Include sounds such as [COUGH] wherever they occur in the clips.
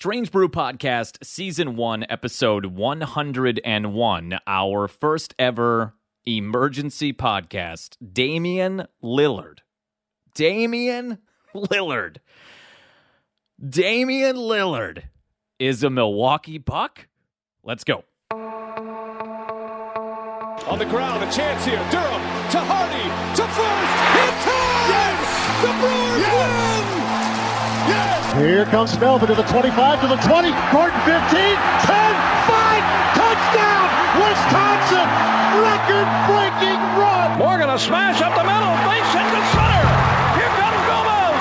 Strange Brew Podcast, Season 1, Episode 101, our first ever emergency podcast. Damian Lillard. Damian Lillard. Damian Lillard is a Milwaukee Buck? Let's go. On the ground, a chance here. Durham to Hardy to first. In time! Yes! The Brewers yes! win! Yes! Here comes Melvin to the 25, to the 20, Gordon 15, 10, 5, touchdown! Wisconsin! Record-breaking run! Morgan a smash up the middle, base hit to center. Here comes Gomez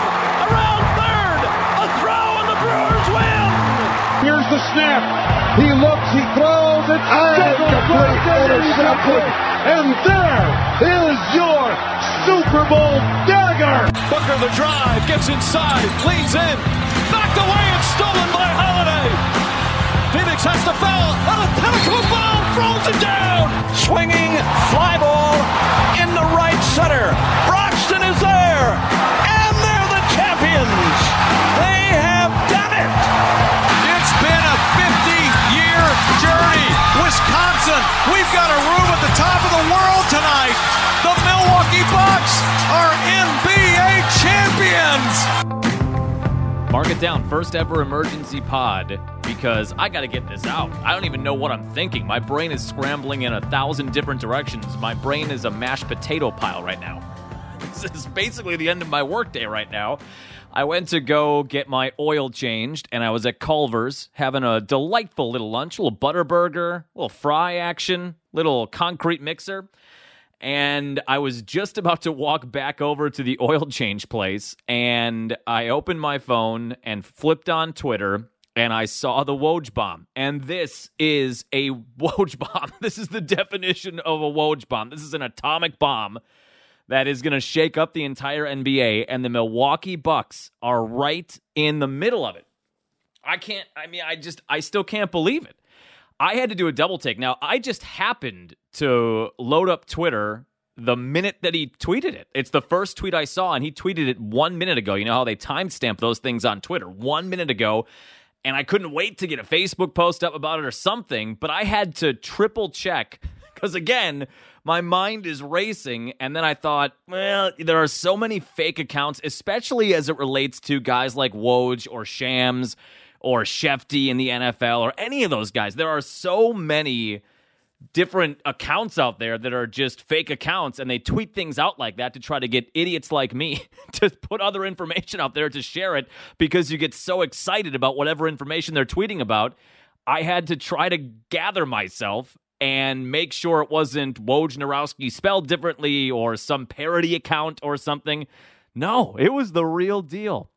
around third. A throw and the Brewers win. Here's the snap. He looks, he throws, it complete interception. And there is your Super Bowl dagger. Booker the drive, gets inside, leans in, knocked away and stolen by Holiday. Phoenix has to foul, and a pinnacle Mark it down. First ever emergency pod because I got to get this out. I don't even know what I'm thinking. My brain is scrambling in a thousand different directions. My brain is a mashed potato pile right now. [LAUGHS] This is basically the end of my workday right now. I went to go get my oil changed, and I was at Culver's having a delightful little lunch, a little butter burger, little fry action, little concrete mixer. And I was just about to walk back over to the oil change place, and I opened my phone and flipped on Twitter, and I saw the Woj bomb. And this is a [LAUGHS] Woj bomb. This is the definition of a Woj bomb. This is an atomic bomb that is going to shake up the entire NBA, and the Milwaukee Bucks are right in the middle of it. I can't, I mean, I just, I still can't believe it. I had to do a double take. Now, I just happened to load up Twitter the minute that he tweeted it. It's the first tweet I saw, and he tweeted it one minute ago. You know how they timestamp those things on Twitter one minute ago. And I couldn't wait to get a Facebook post up about it or something, but I had to triple check because, again, my mind is racing. And then I thought, well, there are so many fake accounts, especially as it relates to guys like Woj or Shams or Shefty in the NFL or any of those guys. There are so many different accounts out there that are just fake accounts and they tweet things out like that to try to get idiots like me [LAUGHS] to put other information out there to share it because you get so excited about whatever information they're tweeting about. I had to try to gather myself and make sure it wasn't Wojnarowski spelled differently or some parody account or something. No, it was the real deal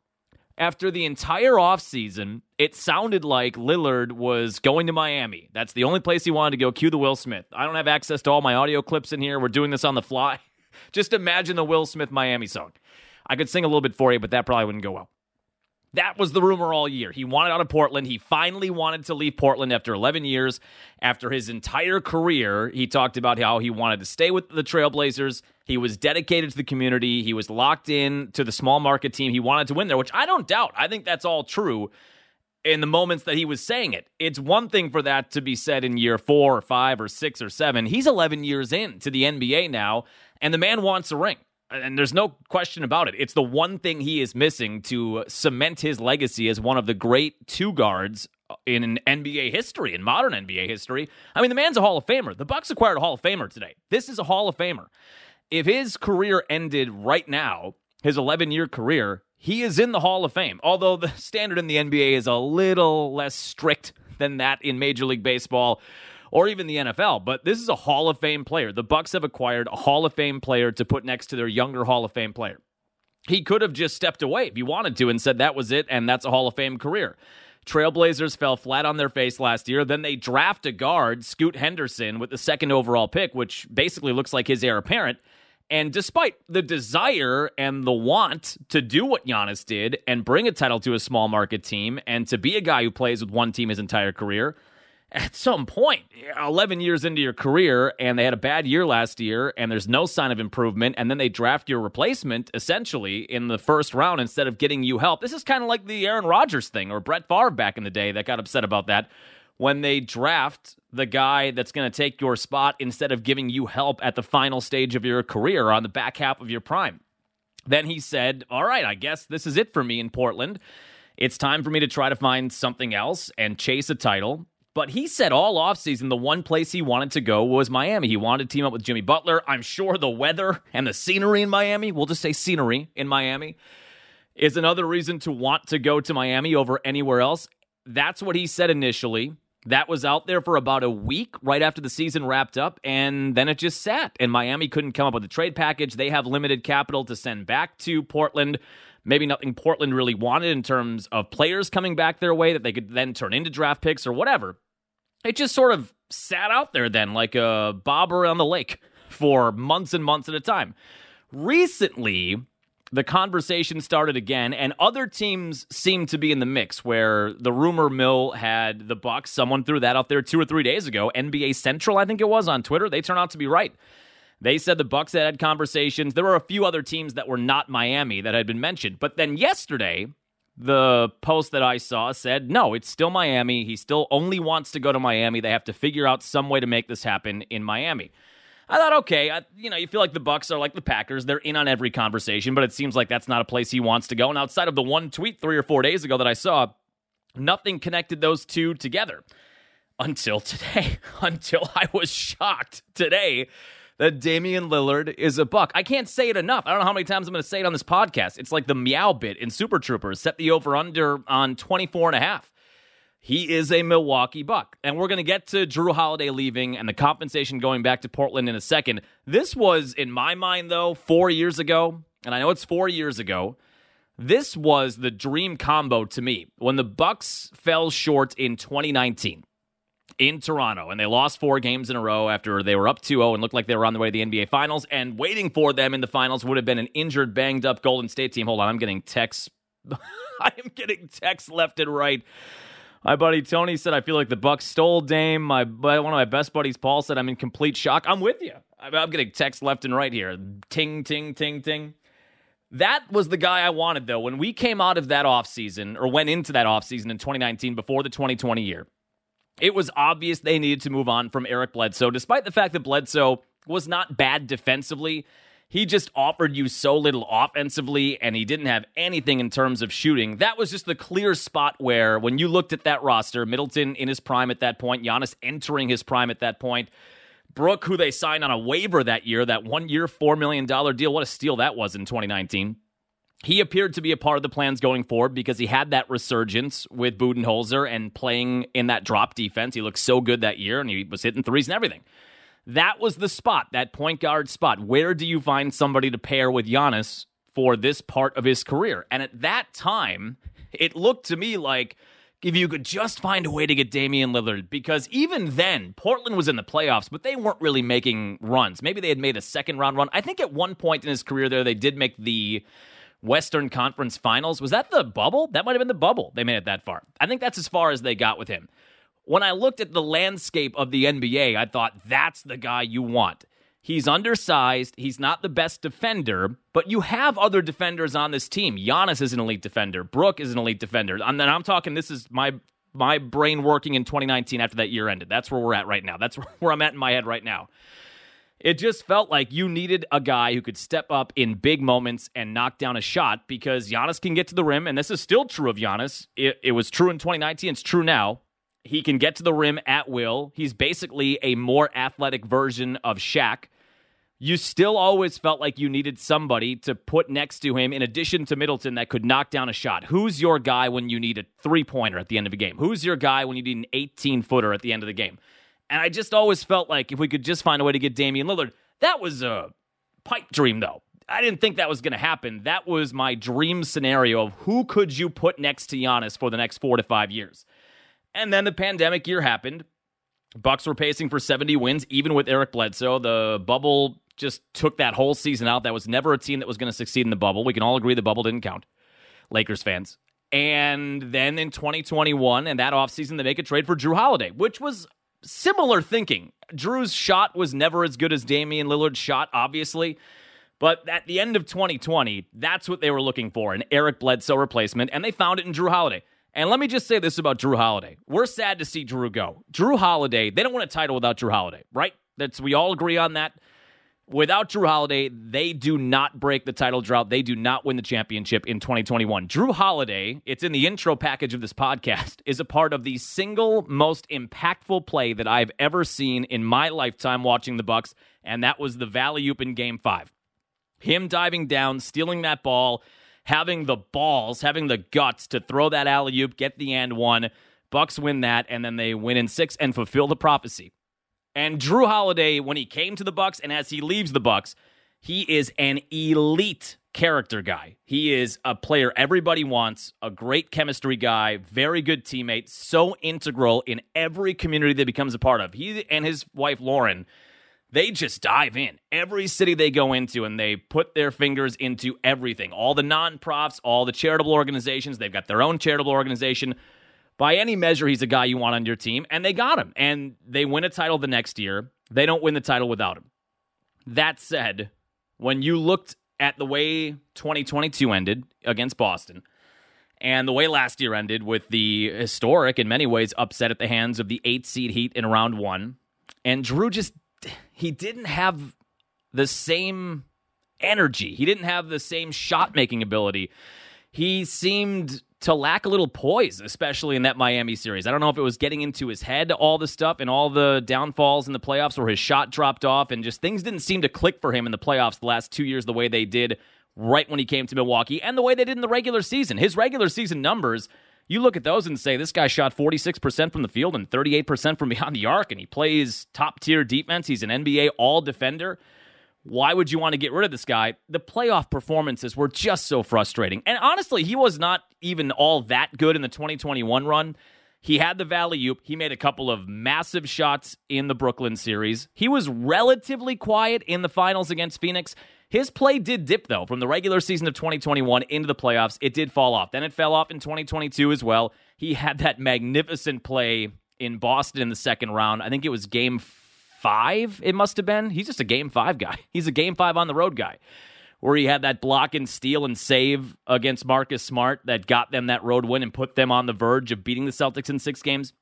after the entire offseason, it sounded like Lillard was going to Miami. That's the only place he wanted to go. Cue the Will Smith. I don't have access to all my audio clips in here. We're doing this on the fly. [LAUGHS] Just imagine the Will Smith Miami song. I could sing a little bit for you, but that probably wouldn't go well. That was the rumor all year. He wanted out of Portland. He finally wanted to leave Portland after 11 years. After his entire career, he talked about how he wanted to stay with the Trailblazers. He was dedicated to the community. He was locked in to the small market team. He wanted to win there, which I don't doubt. I think that's all true in the moments that he was saying it. It's one thing for that to be said in year four or five or six or seven. He's 11 years in to the NBA now, and the man wants a ring and there's no question about it. It's the one thing he is missing to cement his legacy as one of the great two guards in NBA history, in modern NBA history. I mean, the man's a Hall of Famer. The Bucks acquired a Hall of Famer today. This is a Hall of Famer. If his career ended right now, his 11 year career, he is in the Hall of Fame. Although the standard in the NBA is a little less strict than that in Major League Baseball or even the NFL. But this is a Hall of Fame player. The Bucks have acquired a Hall of Fame player to put next to their younger Hall of Fame player. He could have just stepped away if he wanted to and said that was it and that's a Hall of Fame career. Trailblazers fell flat on their face last year. Then they draft a guard, Scoot Henderson, with the second overall pick, which basically looks like his heir apparent. And despite the desire and the want to do what Giannis did and bring a title to a small market team and to be a guy who plays with one team his entire career, at some point, 11 years into your career, and they had a bad year last year, and there's no sign of improvement, and then they draft your replacement essentially in the first round instead of getting you help. This is kind of like the Aaron Rodgers thing or Brett Favre back in the day that got upset about that when they draft the guy that's going to take your spot instead of giving you help at the final stage of your career on the back half of your prime. Then he said, All right, I guess this is it for me in Portland. It's time for me to try to find something else and chase a title. But he said all offseason the one place he wanted to go was Miami. He wanted to team up with Jimmy Butler. I'm sure the weather and the scenery in Miami, we'll just say scenery in Miami, is another reason to want to go to Miami over anywhere else. That's what he said initially. That was out there for about a week right after the season wrapped up, and then it just sat. And Miami couldn't come up with a trade package. They have limited capital to send back to Portland maybe nothing Portland really wanted in terms of players coming back their way that they could then turn into draft picks or whatever. It just sort of sat out there then like a bobber on the lake for months and months at a time. Recently, the conversation started again and other teams seem to be in the mix where the rumor mill had the bucks someone threw that out there two or three days ago nba central i think it was on twitter they turned out to be right they said the Bucks had had conversations. There were a few other teams that were not Miami that had been mentioned. But then yesterday, the post that I saw said, no, it's still Miami. He still only wants to go to Miami. They have to figure out some way to make this happen in Miami. I thought, okay, I, you know, you feel like the Bucks are like the Packers; they're in on every conversation, but it seems like that's not a place he wants to go. And outside of the one tweet three or four days ago that I saw, nothing connected those two together until today. [LAUGHS] until I was shocked today that Damian Lillard is a buck. I can't say it enough. I don't know how many times I'm going to say it on this podcast. It's like the meow bit in Super Troopers. Set the over under on 24 and a half. He is a Milwaukee Buck. And we're going to get to Jrue Holiday leaving and the compensation going back to Portland in a second. This was, in my mind, though, four years ago. And I know it's four years ago. This was the dream combo to me when the Bucks fell short in 2019 in Toronto, and they lost four games in a row after they were up 2 0 and looked like they were on the way to the NBA Finals. And waiting for them in the finals would have been an injured, banged up Golden State team. Hold on, I'm getting texts. [LAUGHS] I am getting texts left and right. My buddy Tony said, I feel like the Bucks stole Dame. My one of my best buddies, Paul, said, I'm in complete shock. I'm with you. I'm getting texts left and right here. Ting, ting, ting, ting. That was the guy I wanted, though. When we came out of that offseason, or went into that offseason in 2019 before the 2020 year, it was obvious they needed to move on from Eric Bledsoe, despite the fact that Bledsoe was not bad defensively. He just offered you so little offensively, and he didn't have anything in terms of shooting. That was just the clear spot where, when you looked at that roster, Middleton in his prime at that point, Giannis entering his prime at that point, Brook, who they signed on a waiver that year, that one year, $4 million deal. What a steal that was in 2019 he appeared to be a part of the plans going forward because he had that resurgence with Budenholzer and playing in that drop defense. He looked so good that year and he was hitting threes and everything. That was the spot, that point guard spot. Where do you find somebody to pair with Giannis for this part of his career? And at that time, it looked to me like if you could just find a way to get Damian Lillard, because even then, Portland was in the playoffs, but they weren't really making runs. Maybe they had made a second round run. I think at one point in his career there, they did make the Western Conference Finals. Was that the bubble? That might have been the bubble. They made it that far. I think that's as far as they got with him. When I looked at the landscape of the NBA, I thought that's the guy you want. He's undersized. He's not the best defender, but you have other defenders on this team. Giannis is an elite defender. Brook is an elite defender. And then I'm talking, this is my my brain working in 2019 after that year ended. That's where we're at right now. That's [LAUGHS] where I'm at in my head right now. It just felt like you needed a guy who could step up in big moments and knock down a shot because Giannis can get to the rim, and this is still true of Giannis. It, it was true in 2019, it's true now. He can get to the rim at will. He's basically a more athletic version of Shaq. You still always felt like you needed somebody to put next to him in addition to Middleton that could knock down a shot. Who's your guy when you need a three pointer at the end of a game? Who's your guy when you need an 18 footer at the end of the game? And I just always felt like if we could just find a way to get Damian Lillard, that was a pipe dream, though. I didn't think that was going to happen. That was my dream scenario of who could you put next to Giannis for the next four to five years. And then the pandemic year happened. Bucks were pacing for 70 wins, even with Eric Bledsoe. The bubble just took that whole season out. That was never a team that was going to succeed in the bubble. We can all agree the bubble didn't count. Lakers fans. And then in 2021 and that offseason, they make a trade for Jrue Holiday, which was similar thinking. Jrue's shot was never as good as Damian Lillard's shot, obviously. But at the end of 2020, that's what they were looking for an Eric Bledsoe replacement, and they found it in Jrue Holiday. And let me just say this about Jrue Holiday. We're sad to see Jrue go. Jrue Holiday, they don't want a title without Jrue Holiday, right? That's we all agree on that. Without Jrue Holiday, they do not break the title drought. They do not win the championship in 2021. Jrue Holiday, it's in the intro package of this podcast, is a part of the single most impactful play that I've ever seen in my lifetime watching the Bucks, and that was the Valley Oop in Game Five. Him diving down, stealing that ball, having the balls, having the guts to throw that alley oop, get the and one. Bucks win that, and then they win in six and fulfill the prophecy. And Jrue Holiday, when he came to the Bucks and as he leaves the Bucks, he is an elite character guy. He is a player everybody wants, a great chemistry guy, very good teammate, so integral in every community that becomes a part of. He and his wife Lauren, they just dive in. Every city they go into and they put their fingers into everything. All the non-profs, all the charitable organizations, they've got their own charitable organization by any measure, he's a guy you want on your team, and they got him. And they win a title the next year. They don't win the title without him. That said, when you looked at the way 2022 ended against Boston, and the way last year ended with the historic, in many ways, upset at the hands of the eight seed Heat in round one, and Jrue just he didn't have the same energy. He didn't have the same shot making ability. He seemed to lack a little poise, especially in that Miami series. I don't know if it was getting into his head, all the stuff and all the downfalls in the playoffs where his shot dropped off and just things didn't seem to click for him in the playoffs the last two years the way they did right when he came to Milwaukee and the way they did in the regular season. His regular season numbers, you look at those and say this guy shot 46% from the field and 38% from [LAUGHS] beyond the arc, and he plays top tier defense. He's an NBA all defender. Why would you want to get rid of this guy? The playoff performances were just so frustrating. And honestly, he was not even all that good in the 2021 run. He had the Valley Oop. He made a couple of massive shots in the Brooklyn series. He was relatively quiet in the finals against Phoenix. His play did dip, though, from the regular season of 2021 into the playoffs. It did fall off. Then it fell off in 2022 as well. He had that magnificent play in Boston in the second round. I think it was game five, it must have been. He's just a game five guy. [LAUGHS] He's a game five on the road guy. Where he had that block and steal and save against Marcus Smart that got them that road win and put them on the verge of beating the Celtics in six games.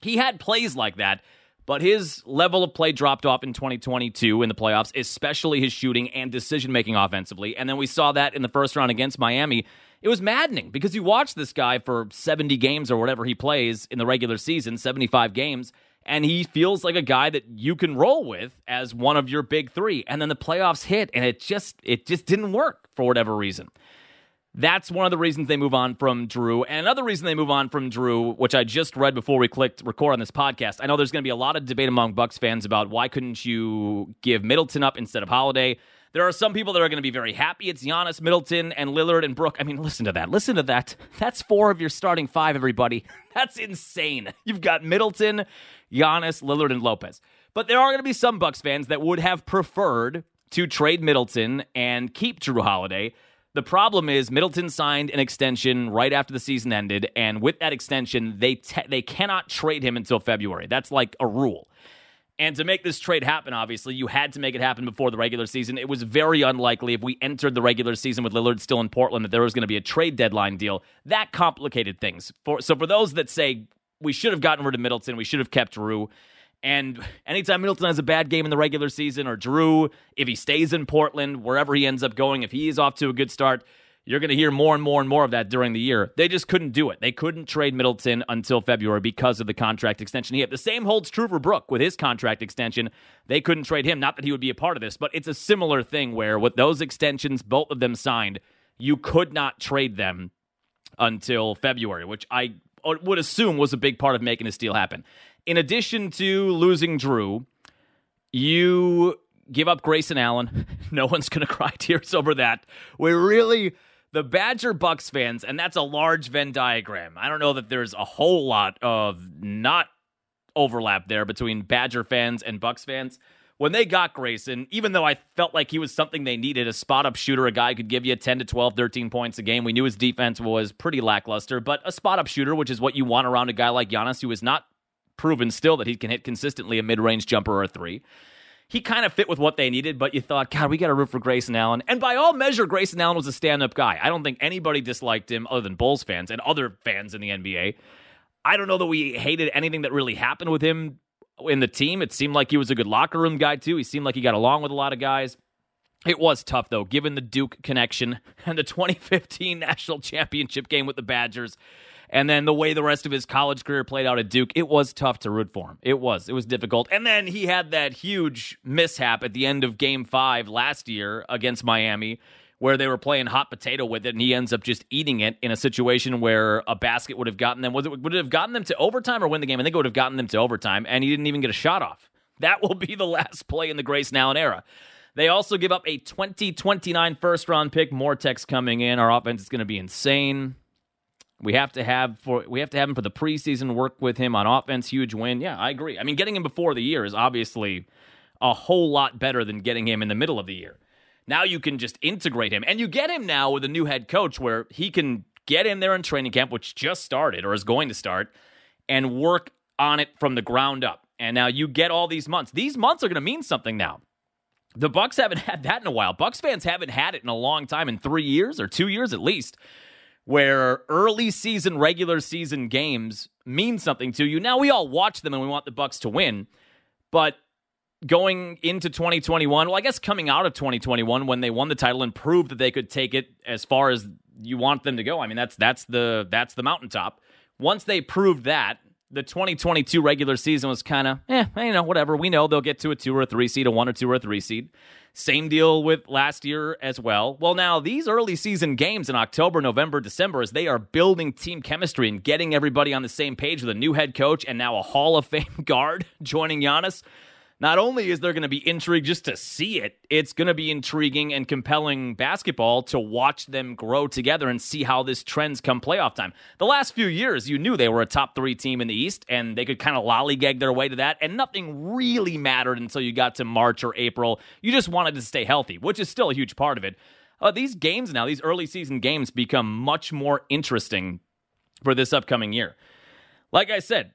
He had plays like that, but his level of play dropped off in 2022 in the playoffs, especially his shooting and decision making offensively. And then we saw that in the first round against Miami. It was maddening because you watch this guy for 70 games or whatever he plays in the regular season, 75 games, and he feels like a guy that you can roll with as one of your big three. And then the playoffs hit, and it just it just didn't work for whatever reason. That's one of the reasons they move on from Jrue. And another reason they move on from Jrue, which I just read before we clicked record on this podcast. I know there's going to be a lot of debate among Bucks fans about why couldn't you give Middleton up instead of Holiday. There are some people that are going to be very happy. It's Giannis, Middleton, and Lillard and Brook. I mean, listen to that. Listen to that. That's four of your starting five, everybody. That's insane. You've got Middleton, Giannis, Lillard, and Lopez. But there are going to be some Bucks fans that would have preferred to trade Middleton and keep Jrue Holiday. The problem is Middleton signed an extension right after the season ended, and with that extension, they te- they cannot trade him until February. That's like a rule. And to make this trade happen, obviously, you had to make it happen before the regular season. It was very unlikely if we entered the regular season with Lillard still in Portland that there was going to be a trade deadline deal. That complicated things. For, so for those that say we should have gotten rid of Middleton, we should have kept Jrue. And anytime Middleton has a bad game in the regular season, or Jrue, if he stays in Portland, wherever he ends up going, if he is off to a good start, you're going to hear more and more and more of that during the year. They just couldn't do it. They couldn't trade Middleton until February because of the contract extension he had. The same holds true for Brook with his contract extension. They couldn't trade him. Not that he would be a part of this, but it's a similar thing where with those extensions, both of them signed, you could not trade them until February, which I would assume was a big part of making this deal happen. In addition to losing Jrue, you give up Grayson Allen. [LAUGHS] no one's going [LAUGHS] to cry tears over that. We really the Badger Bucks fans, and that's a large Venn diagram. I don't know that there's a whole lot of not overlap there between Badger fans and Bucks fans. when they got Grayson, even though I felt like he was something they needed, a spot up shooter, a guy could give you 10 to 12, 13 points a game. We knew his defense was pretty lackluster, but a spot up shooter, which is what you want around a guy like Giannis, who is not proven still that he can hit consistently a mid range jumper or a three. He kind of fit with what they needed, but you thought, God, we got to root for Grayson Allen. And by all measure, Grayson Allen was a stand up guy. I don't think anybody disliked him other than Bulls fans and other fans in the NBA. I don't know that we hated anything that really happened with him in the team. It seemed like he was a good locker room guy, too. He seemed like he got along with a lot of guys. It was tough, though, given the Duke connection and the 2015 [LAUGHS] national championship game with the Badgers. And then the way the rest of his college career played out at Duke, it was tough to root for him. It was. It was difficult. And then he had that huge mishap at the end of game five last year against Miami where they were playing hot potato with it, and he ends up just eating it in a situation where a basket would have gotten them. Was it, would it have gotten them to overtime or win the game? I think it would have gotten them to overtime, and he didn't even get a shot off. That will be the last play in the Grayson Allen era. They also give up a 2029 first round pick. More text coming in. Our offense is going to be insane. We have to have for we have to have him for the preseason. Work with him on offense. Huge win. Yeah, I agree. I mean, getting him before the year is obviously a whole lot better than getting him in the middle of the year. Now you can just integrate him, and you get him now with a new head coach where he can get in there in training camp, which just started or is going to start, and work on it from the ground up. And now you get all these months. These months are going to mean something now. The Bucks haven't had that in a while. Bucks fans haven't had it in a long time, in three years or two years at least, where early season, regular season games mean something to you. Now we all watch them and we want the Bucks to win, but going into 2021, well, I guess coming out of 2021 when they won the title and proved that they could take it as far as you want them to go. I mean, that's that's the that's the mountaintop. Once they proved that, the 2022 regular season was kind of, eh, you know, whatever. We know they'll get to a two or a three seed, a one or two or a three seed. Same deal with last year as well. Well, now these early season games in October, November, December, as they are building team chemistry and getting everybody on the same page with a new head coach and now a Hall of Fame [LAUGHS] guard joining Giannis not only is there going to be intrigue just to see it, it's going to be intriguing and compelling basketball to watch them grow together and see how this trends come playoff time. The last few years, you knew they were a top three team in the East, and they could kind of lollygag their way to that, and nothing really mattered until you got to March or April. You just wanted to stay healthy, which is still a huge part of it. Uh, these games now, these early season games, become much more interesting for this upcoming year. Like I said,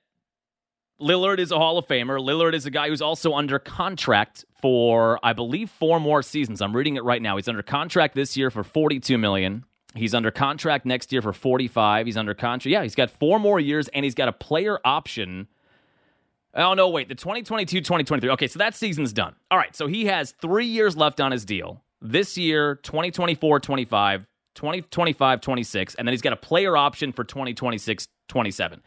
Lillard is a Hall of Famer. Lillard is a guy who's also under contract for, I believe, four more seasons. I'm reading it right now. He's under contract this year for 42 million. He's under contract next year for 45. He's under contract. Yeah, he's got four more years, and he's got a player option. Oh, no, wait. The 2022 2023. Okay, so that season's done. All right, so he has three years left on his deal. This year, 2024 25, 2025 26, and then he's got a player option for 2026 27.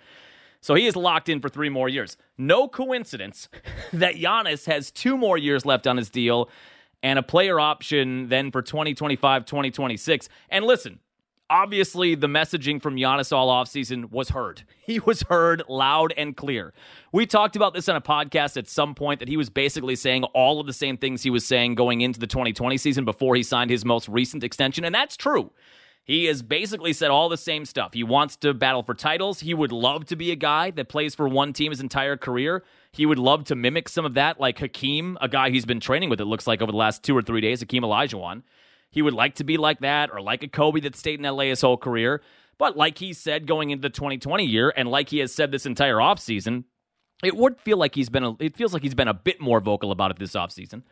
So he is locked in for three more years. No coincidence [LAUGHS] that Giannis has two more years left on his deal and a player option then for 2025, 2026. And listen, obviously the messaging from Giannis all offseason was heard. [LAUGHS] He was heard loud and clear. We talked about this on a podcast at some point that he was basically saying all of the same things he was saying going into the 2020 season before he signed his most recent extension, and that's true. He has basically said all the same stuff. He wants to battle for titles. He would love to be a guy that plays for one team his entire career. He would love to mimic some of that, like Hakeem, a guy he's been training with, it looks like, over the last two or three days, Hakeem Olajuwon. He would like to be like that, or like a Kobe that stayed in LA his whole career. But like he said going into the 2020 year, and like he has said this entire offseason, it would feel like he's been a, it feels like he's been a bit more vocal about it this offseason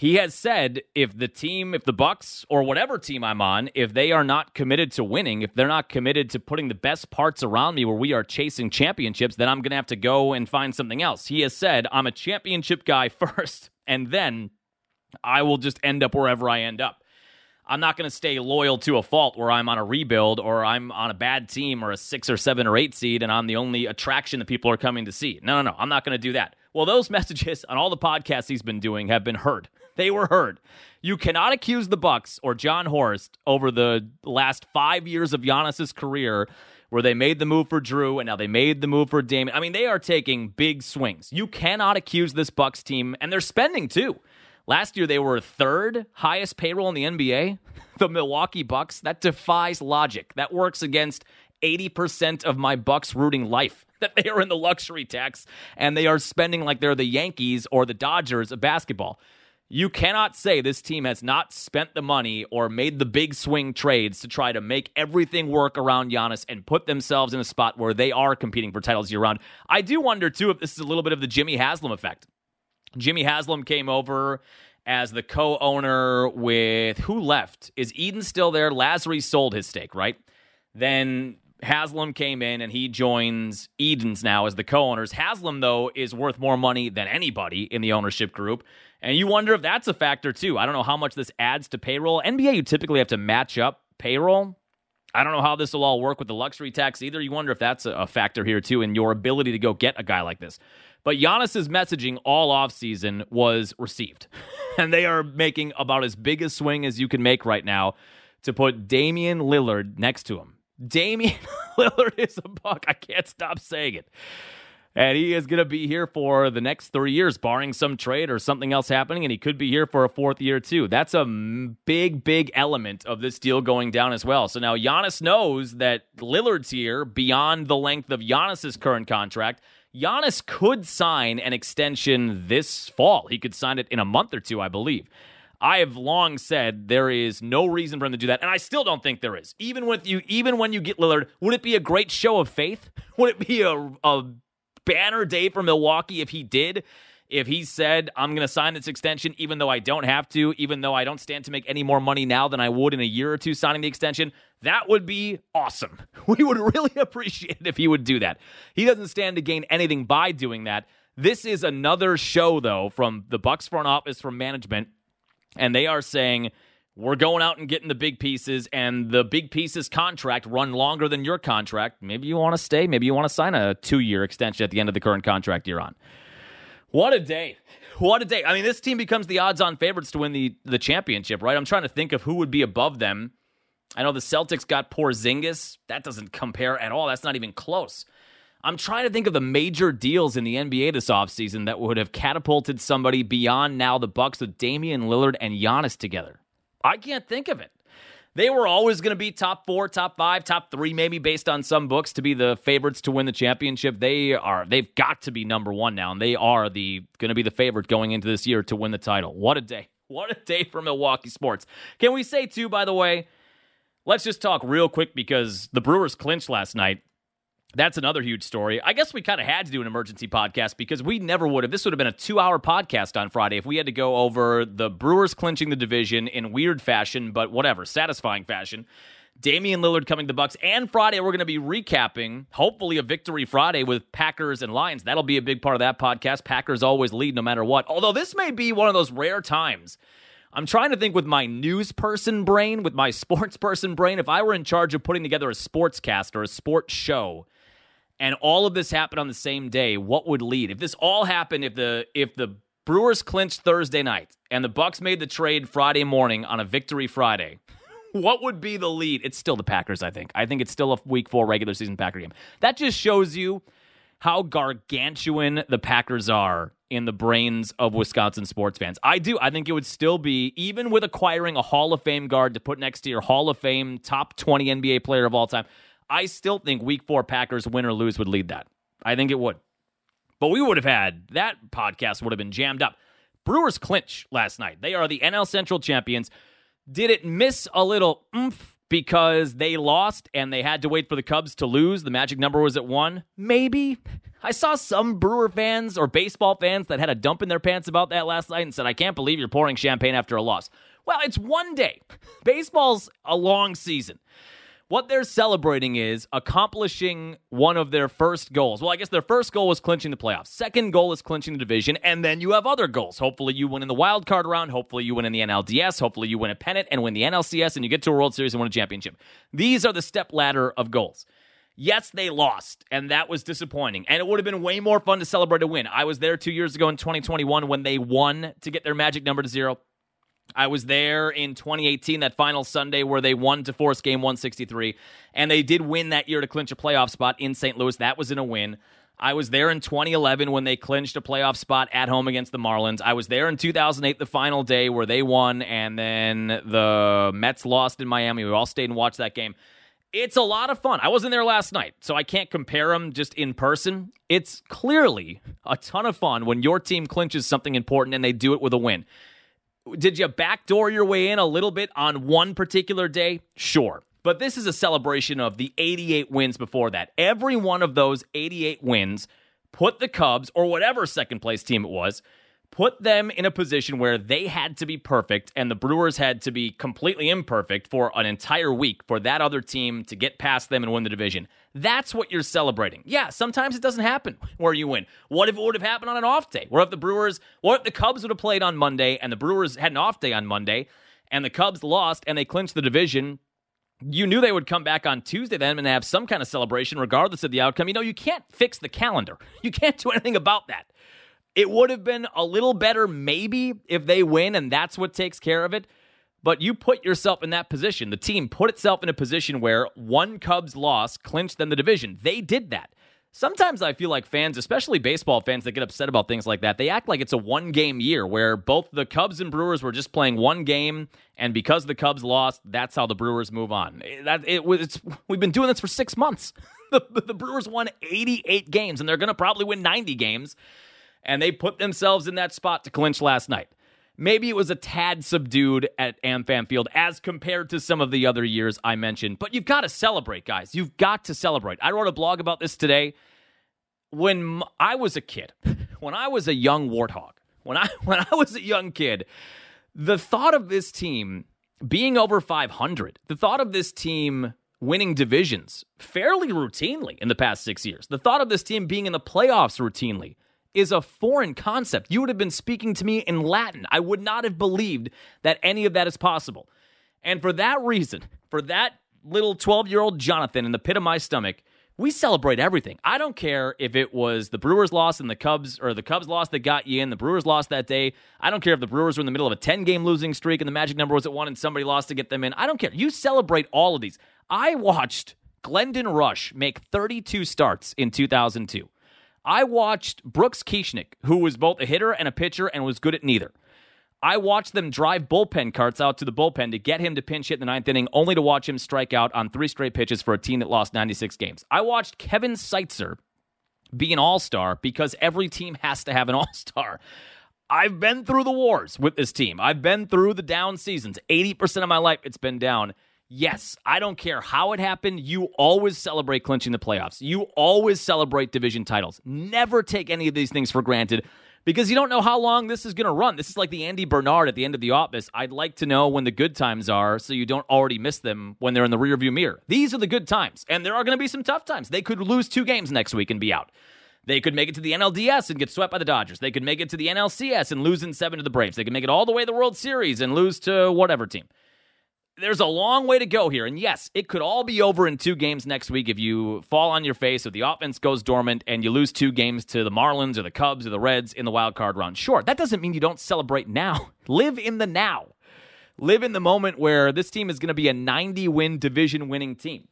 he has said if the team, if the Bucks or whatever team I'm on, if they are not committed to winning, if they're not committed to putting the best parts around me where we are chasing championships, then I'm going to have to go and find something else. He has said, I'm a championship guy [LAUGHS] first, and then I will just end up wherever I end up. I'm not going to stay loyal to a fault where I'm on a rebuild or I'm on a bad team or a six or seven or eight seed and I'm the only attraction that people are coming to see. No, no, no. I'm not going to do that. Well, those [LAUGHS] messages on all the podcasts he's been doing have been heard. They were heard. You cannot accuse the Bucks or Jon Horst over the last five years of Giannis's career where they made the move for Jrue and now they made the move for Damian. I mean, they are taking big swings. You cannot accuse this Bucks team, and they're spending too. Last year they were third highest payroll in the NBA. [LAUGHS] The Milwaukee Bucks. That defies logic. That works against 80% of my Bucks rooting life. [LAUGHS] that they are in the luxury tax and they are spending like they're the Yankees or the Dodgers of basketball. You cannot say this team has not spent the money or made the big swing trades to try to make everything work around Giannis and put themselves in a spot where they are competing for titles year round. I do wonder, too, if this is a little bit of the Jimmy Haslam effect. Jimmy Haslam came over as the co owner with who left? Is Eden still there? Lasry sold his stake, right? Then Haslam came in and he joins Edens now as the co owners. Haslam, though, is worth more money than anybody in the ownership group. And you wonder if that's a factor, too. I don't know how much this adds to payroll. NBA, you typically have to match up payroll. I don't know how this will all work with the luxury tax either. You wonder if that's a factor here, too, in your ability to go get a guy like this. But Giannis's messaging all offseason was received. [LAUGHS] and they are making about as big a swing as you can make right now to put Damian Lillard next to him. Damian [LAUGHS] Lillard is a buck. I can't stop saying it. And he is going to be here for the next three years, barring some trade or something else happening. And he could be here for a fourth year, too. That's a big, big element of this deal going down as well. So now Giannis knows that Lillard's here beyond the length of Giannis's current contract. Giannis could sign an extension this fall. He could sign it in a month or two, I believe. I have long said there is no reason for him to do that, and I still don't think there is. Even with you, even when you get Lillard, would it be a great show of faith? [LAUGHS] Would it be a, a banner day for Milwaukee if he did? If he said, I'm going to sign this extension, even though I don't have to, even though I don't stand to make any more money now than I would in a year or two signing the extension, that would be awesome. [LAUGHS] We would really [LAUGHS] appreciate it if he would do that. He doesn't stand to gain anything by doing that. This is another show, though, from the Bucks front office, from management and they are saying we're going out and getting the big pieces and the big pieces contract run longer than your contract. Maybe you want to stay maybe you want to sign a two-year extension at the end of the current contract you're on. What a day. What a day. I mean this team becomes the odds-on favorites to win the, the championship right? I'm trying to think of who would be above them. I know the celtics got porzingis. That doesn't compare at all. That's not even close. I'm trying to think of the major deals in the NBA this offseason that would have catapulted somebody beyond now the Bucks with Damian Lillard and Giannis together. I can't think of it. They were always going to be top four, top five, top three, maybe based on some books to be the favorites to win the championship. They are. They've got to be number one now, and they are the going to be the favorite going into this year to win the title. What a day! What a day for Milwaukee sports. Can we say too? By the way, let's just talk real quick because the Brewers clinched last night. That's another huge story. I guess we kind of had to do an emergency podcast because we never would have. This would have been a two hour podcast on Friday if we had to go over the Brewers clinching the division in weird fashion, but whatever, satisfying fashion. Damian Lillard coming to the Bucks, and Friday we're going to be recapping, hopefully a victory Friday with Packers and Lions. That'll be a big part of that podcast. Packers always lead no matter what. Although this may be one of those rare times. I'm trying to think with my news person brain, with my [LAUGHS] sports person brain, if I were in charge of putting together a sports cast or a sports show and all of this happened on the same day, what would lead? If this all happened, if the if the Brewers clinched Thursday night and the Bucks made the trade Friday morning on a victory Friday, [LAUGHS] what would be the lead? It's still the Packers, I think. I think it's still a week four regular season Packer game. That just shows you how gargantuan the Packers are in the brains of Wisconsin sports fans. I do. I think it would still be, even with acquiring a Hall of Fame guard to put next to your Hall of Fame top 20 NBA player of all time, I still think week four Packers win or lose would lead that. I think it would. But we would have had that podcast would have been jammed up. Brewers clinch last night. They are the NL Central champions. Did it miss a little oomph because they lost and they had to wait for the Cubs to lose? The magic number was at one? Maybe. I saw some Brewer fans or baseball fans that had a dump in their pants about that last night and said, I can't believe you're pouring champagne after a loss. Well, it's one day. Baseball's a long season. What they're celebrating is accomplishing one of their first goals. Well, I guess their first goal was clinching the playoffs. Second goal is clinching the division, and then you have other goals. Hopefully, you win in the wild card round. Hopefully, you win in the NLDS. Hopefully, you win a pennant and win the NLCS, and you get to a World Series and win a championship. These are the step ladder of goals. Yes, they lost, and that was disappointing. And it would have been way more fun to celebrate a win. I was there two years ago in 2021 when they won to get their magic number to zero. I was there in 2018, that final Sunday where they won to force game 163, and they did win that year to clinch a playoff spot in St. Louis. That was in a win. I was there in 2011 when they clinched a playoff spot at home against the Marlins. I was there in 2008, the final day where they won, and then the Mets lost in Miami. We all stayed and watched that game. It's a lot of fun. I wasn't there last night, so I can't compare them just in person. It's clearly a ton of fun when your team clinches something important and they do it with a win. Did you backdoor your way in a little bit on one particular day? Sure. But this is a celebration of the 88 wins before that. Every one of those 88 wins put the Cubs, or whatever second place team it was, put them in a position where they had to be perfect and the Brewers had to be completely imperfect for an entire week for that other team to get past them and win the division. That's what you're celebrating. Yeah, sometimes it doesn't happen [LAUGHS] where you win. What if it would have happened on an off day? What if the Brewers, what if the Cubs would have played on Monday and the Brewers had an off day on Monday and the Cubs lost and they clinched the division? You knew they would come back on Tuesday then and have some kind of celebration regardless of the outcome. You know, you can't fix the calendar. You can't do anything about that. It would have been a little better, maybe, if they win and that's what takes care of it. But you put yourself in that position. The team put itself in a position where one Cubs loss clinched them the division. They did that. Sometimes I feel like fans, especially baseball fans that get upset about things like that, they act like it's a one game year where both the Cubs and Brewers were just playing one game, and because the Cubs lost, that's how the Brewers move on. That it was. We've been doing this for six months. [LAUGHS] the, the Brewers won 88 games, and they're going to probably win 90 games and they put themselves in that spot to clinch last night. Maybe it was a tad subdued at AmFam Field as compared to some of the other years I mentioned, but you've got to celebrate, guys. You've got to celebrate. I wrote a blog about this today. When I was a kid, [LAUGHS] when I was a young warthog, when I [LAUGHS] when I was a young kid, the thought of this team being over 500, the thought of this team winning divisions fairly routinely in the past 6 years, the thought of this team being in the playoffs routinely is a foreign concept. You would have been speaking to me in Latin. I would not have believed that any of that is possible. And for that reason, for that little 12 year old Jonathan in the pit of my stomach, we celebrate everything. I don't care if it was the Brewers loss and the Cubs, or the Cubs loss that got you in, the Brewers lost that day. I don't care if the Brewers were in the middle of a 10 game losing streak and the magic number was at one and somebody lost to get them in. I don't care. You celebrate all of these. I watched Glendon Rusch make 32 starts in 2002. I watched Brooks Kieschnick, who was both a hitter and a pitcher and was good at neither. I watched them drive bullpen carts out to the bullpen to get him to pinch hit in the ninth inning, only to watch him strike out on three straight pitches for a team that lost 96 games. I watched Kevin Seitzer be an all star because every team has to have an [LAUGHS] all star. I've been through the wars with this team. I've been through the down seasons. 80% of my life, it's been down. Yes, I don't care how it happened. You always celebrate clinching the playoffs. You always celebrate division titles. Never take any of these things for granted because you don't know how long this is going to run. This is like the Andy Bernard at the end of the office. I'd like to know when the good times are so you don't already miss them when they're in the rearview mirror. These are the good times, and there are going to be some tough times. They could lose two games next week and be out. They could make it to the NLDS and get swept by the Dodgers. They could make it to the NLCS and lose in seven to the Braves. They could make it all the way to the World Series and lose to whatever team there's a long way to go here. And yes, it could all be over in two games next week if you fall on your face, if the offense goes dormant and you lose two games to the Marlins or the Cubs or the Reds in the wild card round. Sure, that doesn't mean you don't celebrate now. [LAUGHS] Live in the now. Live in the moment where this team is going to be a 90 win division winning team.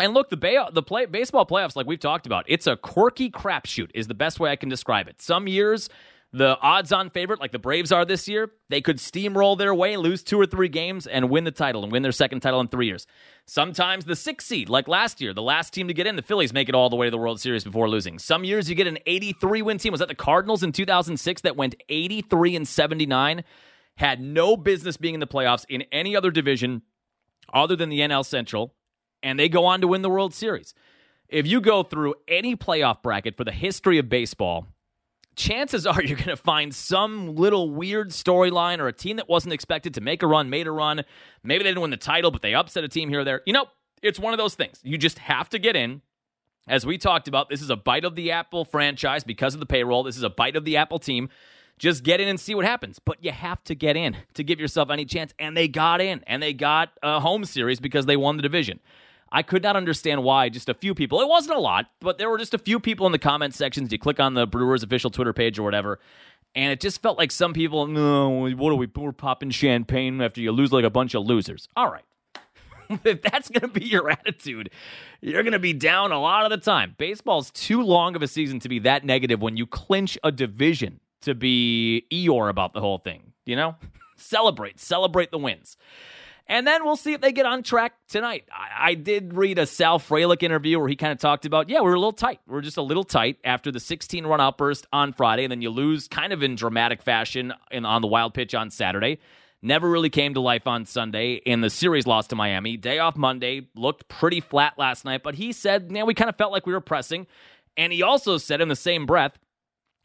And look, the bay- the play- baseball playoffs, like we've talked about, it's a quirky crapshoot, is the best way I can describe it. Some years the odds on favorite, like the Braves are this year, they could steamroll their way, lose two or three games, and win the title and win their second title in three years. Sometimes the sixth seed, like last year, the last team to get in, the Phillies make it all the way to the World Series before losing. Some years you get an 83 win team. Was that the Cardinals in 2006 that went 83 and 79? Had no business being in the playoffs in any other division other than the NL Central, and they go on to win the World Series. If you go through any playoff bracket for the history of baseball, chances [LAUGHS] are you're going to find some little weird storyline or a team that wasn't expected to make a run, made a run. Maybe they didn't win the title, but they upset a team here or there. You know, it's one of those things. You just have to get in. As we talked about, this is a bite of the apple franchise because of the payroll. This is a bite of the apple team. Just get in and see what happens. But you have to get in to give yourself any chance. And they got in, and they got a home series because they won the division. I could not understand why just a few people, it wasn't a lot, but there were just a few people in the comment sections. You click on the Brewers official Twitter page or whatever, and it just felt like some people, no, what are we, we're popping champagne after you lose like a bunch of losers. All right. [LAUGHS] if that's going to be your attitude, you're going to be down a lot of the time. Baseball's too long of a season to be that negative when you clinch a division to be Eeyore about the whole thing, you know? [LAUGHS] celebrate, celebrate the wins. And then we'll see if they get on track tonight. I, I did read a Sal Frelick interview where he kind of talked about, yeah, we were a little tight. We are just a little tight after the 16 run outburst on Friday, and then you lose kind of in dramatic fashion in, on the wild pitch on Saturday. Never really came to life on Sunday in the series loss to Miami. Day off Monday, looked pretty flat last night, but he said, yeah, we kind of felt like we were pressing. And he also said in the same breath,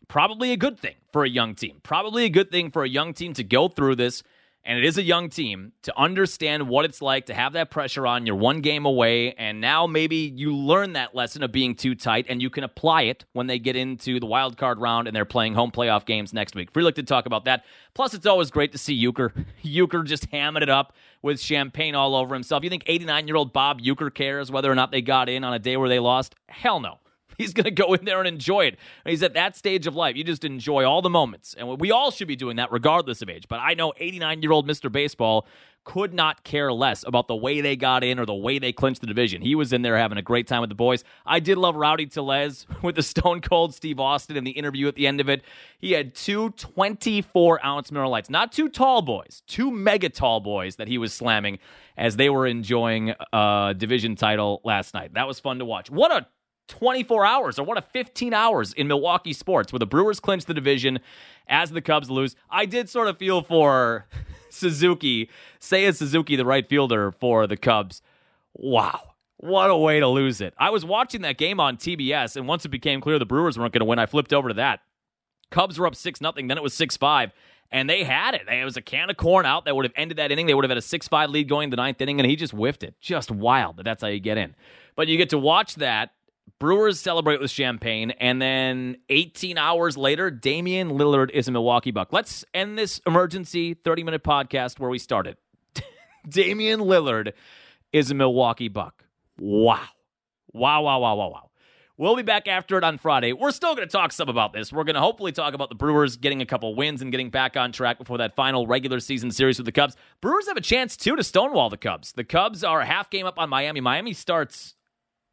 probably a good thing for a young team. Probably a good thing for a young team to go through this and it is a young team to understand what it's like to have that pressure on. You're one game away, and now maybe you learn that lesson of being too tight, and you can apply it when they get into the wild card round and they're playing home playoff games next week. Frelick to talk about that. Plus, it's always great to see Uecker. [LAUGHS] Uecker just hamming it up with champagne all over himself. You think 89 year old Bob Uecker cares whether or not they got in on a day where they lost? Hell no. He's going to go in there and enjoy it. He's at that stage of life. You just enjoy all the moments. And we all should be doing that regardless of age. But I know 89 year old Mr. Baseball could not care less about the way they got in or the way they clinched the division. He was in there having a great time with the boys. I did love Rowdy Tellez [LAUGHS] with the Stone Cold Steve Austin in the interview at the end of it. He had two 24 ounce Miller Lites, not two tall boys, two mega tall boys that he was slamming as they were enjoying a division title last night. That was fun to watch. What a 24 hours or what a 15 hours in Milwaukee sports where the Brewers clinch the division as the Cubs lose. I did sort of feel for [LAUGHS] Suzuki, say Seiya Suzuki, the right fielder for the Cubs. Wow. What a way to lose it. I was watching that game on TBS, and once it became clear the Brewers weren't going to win, I flipped over to that. Cubs were up 6 0, then it was 6 5, and they had it. It was a can of corn out that would have ended that inning. They would have had a 6 5 lead going the ninth inning, and he just whiffed it. Just wild that that's how you get in. But you get to watch that Brewers celebrate with champagne, and then 18 hours later, Damian Lillard is a Milwaukee Buck. Let's end this emergency 30 minute podcast where we started. [LAUGHS] Damian Lillard is a Milwaukee Buck. Wow. Wow, wow, wow, wow, wow. We'll be back after it on Friday. We're still going to talk some about this. We're going to hopefully talk about the Brewers getting a couple wins and getting back on track before that final regular season series with the Cubs. Brewers have a chance, too, to stonewall the Cubs. The Cubs are a half game up on Miami. Miami starts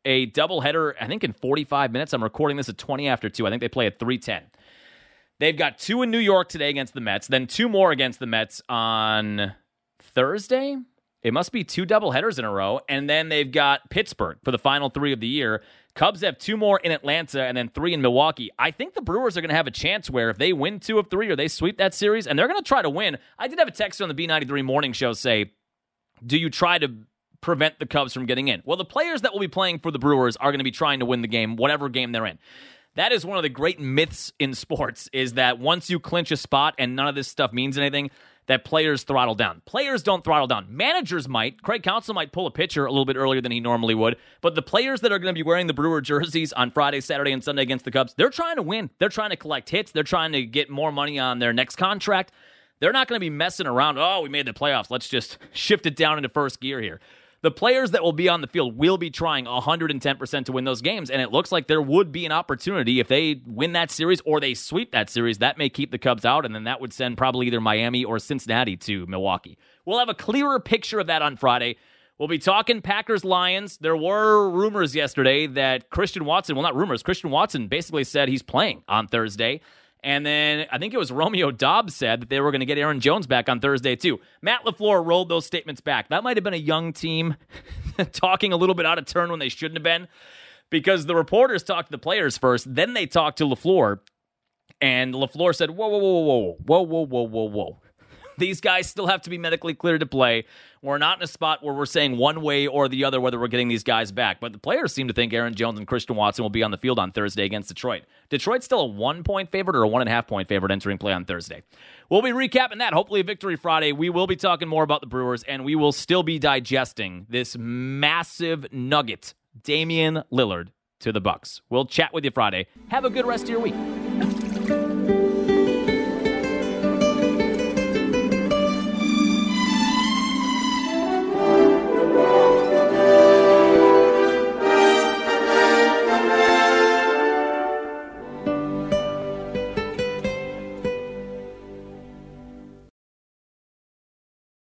a doubleheader, I think in 45 minutes. I'm recording this at 20 after 2. I think they play at 310. They've got two in New York today against the Mets, then two more against the Mets on Thursday. It must be two doubleheaders in a row. And then they've got Pittsburgh for the final three of the year. Cubs have two more in Atlanta and then three in Milwaukee. I think the Brewers are going to have a chance where if they win two of three or they sweep that series, and they're going to try to win. I did have a text on the B93 morning show say, Do you try to prevent the Cubs from getting in? Well, the players that will be playing for the Brewers are going to be trying to win the game, whatever game they're in. That is one of the great myths in sports is that once you clinch a spot and none of this stuff means anything, that players throttle down. Players don't throttle down. Managers might. Craig Counsell might pull a pitcher a little bit earlier than he normally would, but the players that are going to be wearing the Brewer jerseys on Friday, Saturday, and Sunday against the Cubs, they're trying to win. They're trying to collect hits. They're trying to get more money on their next contract. They're not going to be messing around. Oh, we made the playoffs. Let's just shift it down into first gear here the players that will be on the field will be trying 110% to win those games. And it looks like there would be an opportunity if they win that series or they sweep that series. That may keep the Cubs out, and then that would send probably either Miami or Cincinnati to Milwaukee. We'll have a clearer picture of that on Friday. We'll be talking Packers Lions. There were rumors yesterday that Christian Watson, well, not rumors, Christian Watson basically said he's playing on Thursday. And then I think it was [LAUGHS] Romeo Doubs said that they were going to get Aaron Jones back on Thursday, too. Matt LaFleur rolled those statements back. That might have been a young team [LAUGHS] talking a little bit out of turn when they shouldn't have been because the reporters talked to the players first, then they talked to LaFleur. And LaFleur said, Whoa, whoa, whoa, whoa, whoa, whoa, whoa, whoa, whoa. These guys still have to be medically cleared to play. We're not in a spot where we're saying one way or the other whether we're getting these guys back. But the players seem to think Aaron Jones and Christian Watson will be on the field on Thursday against Detroit. Detroit's still a one point favorite or a one and a half point favorite entering play on Thursday. We'll be recapping that. Hopefully, a victory Friday. We will be talking more about the Brewers, and we will still be digesting this massive nugget, Damian Lillard to the Bucks. We'll chat with you Friday. Have a good rest of your week.